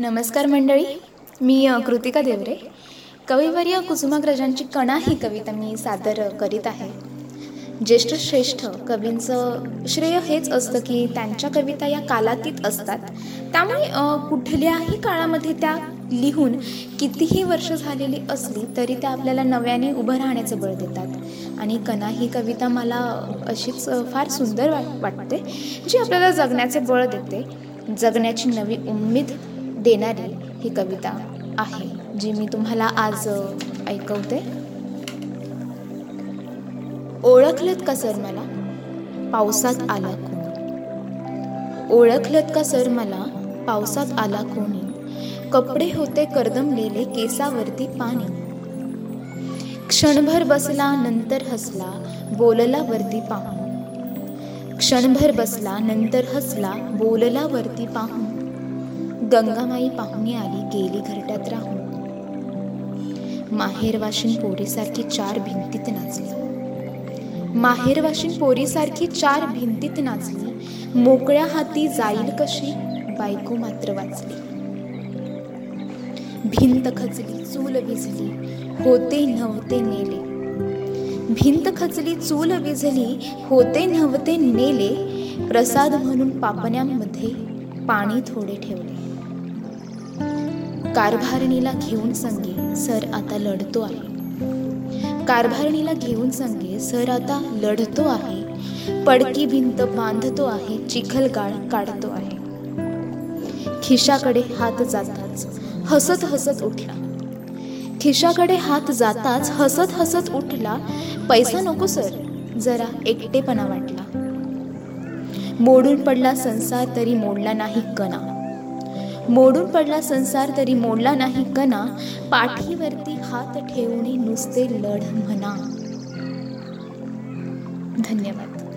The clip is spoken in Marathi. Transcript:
नमस्कार मंडळी. मी कृतिका देवरे. कविवर्य कुसुमाग्रजांची कणा ही कविता मी सादर करीत आहे. ज्येष्ठ श्रेष्ठ कवींचं श्रेय हेच असतं की त्यांच्या कविता या कालातीत असतात. त्यामुळे कुठल्याही काळामध्ये त्या लिहून कितीही वर्ष झालेली असली तरी त्या आपल्याला नव्याने उभं राहण्याचं बळ देतात. आणि कणा ही कविता मला अशीच फार सुंदर वाट वाटते जी आपल्याला जगण्याचे बळ देते. जगण्याची नवी उम्मीद देणारी ही कविता आहे जी मी तुम्हाला आज ऐकवते. ओळखलत का सर मला? पावसात आला कोणी ओळखलत का सर मला? पावसात आला कोणी कपडे होते कर्दमलेले केसावरती पाणी. क्षणभर बसला नंतर हसला बोलला वरती पाहून. क्षणभर बसला नंतर हसला बोलला वरती पाहून. गंगामाई पाहुणे आली गेली घरट्यात राहून. माहेरवाशीन पोरीसारखी चार भिंतीत नाचली. माहेरवाशीन पोरीसारखी चार भिंतीत नाचली. मोकळ्या हाती जाईल कशी बायको मात्र वाचली. भिंत खचली चूल विझली होते नव्हते नेले. भिंत खचली चूल विझली होते नव्हते नेले. प्रसाद म्हणून पापण्यांमध्ये पाणी थोडे ठेवले. कारभारणीला घेऊन संगे सर आता लढतो आहे. कारभारणीला घेऊन संगे सर आता लढतो आहे. पडकी भिंत बांधतो आहे चिखलगाळ काढतो आहे. खिशाकडे हात जाताच हसत हसत उठला. खिशाकडे हात जाताच हसत हसत उठला. पैसा नको सर. जरा एकटेपणा वाटला. मोडून पडला संसार तरी मोडला नाही कणा. मोडून पडला संसार तरी मोडला नाही कणा. पाठीवरती हात ठेवणे नुसते लढ म्हणा धन्यवाद.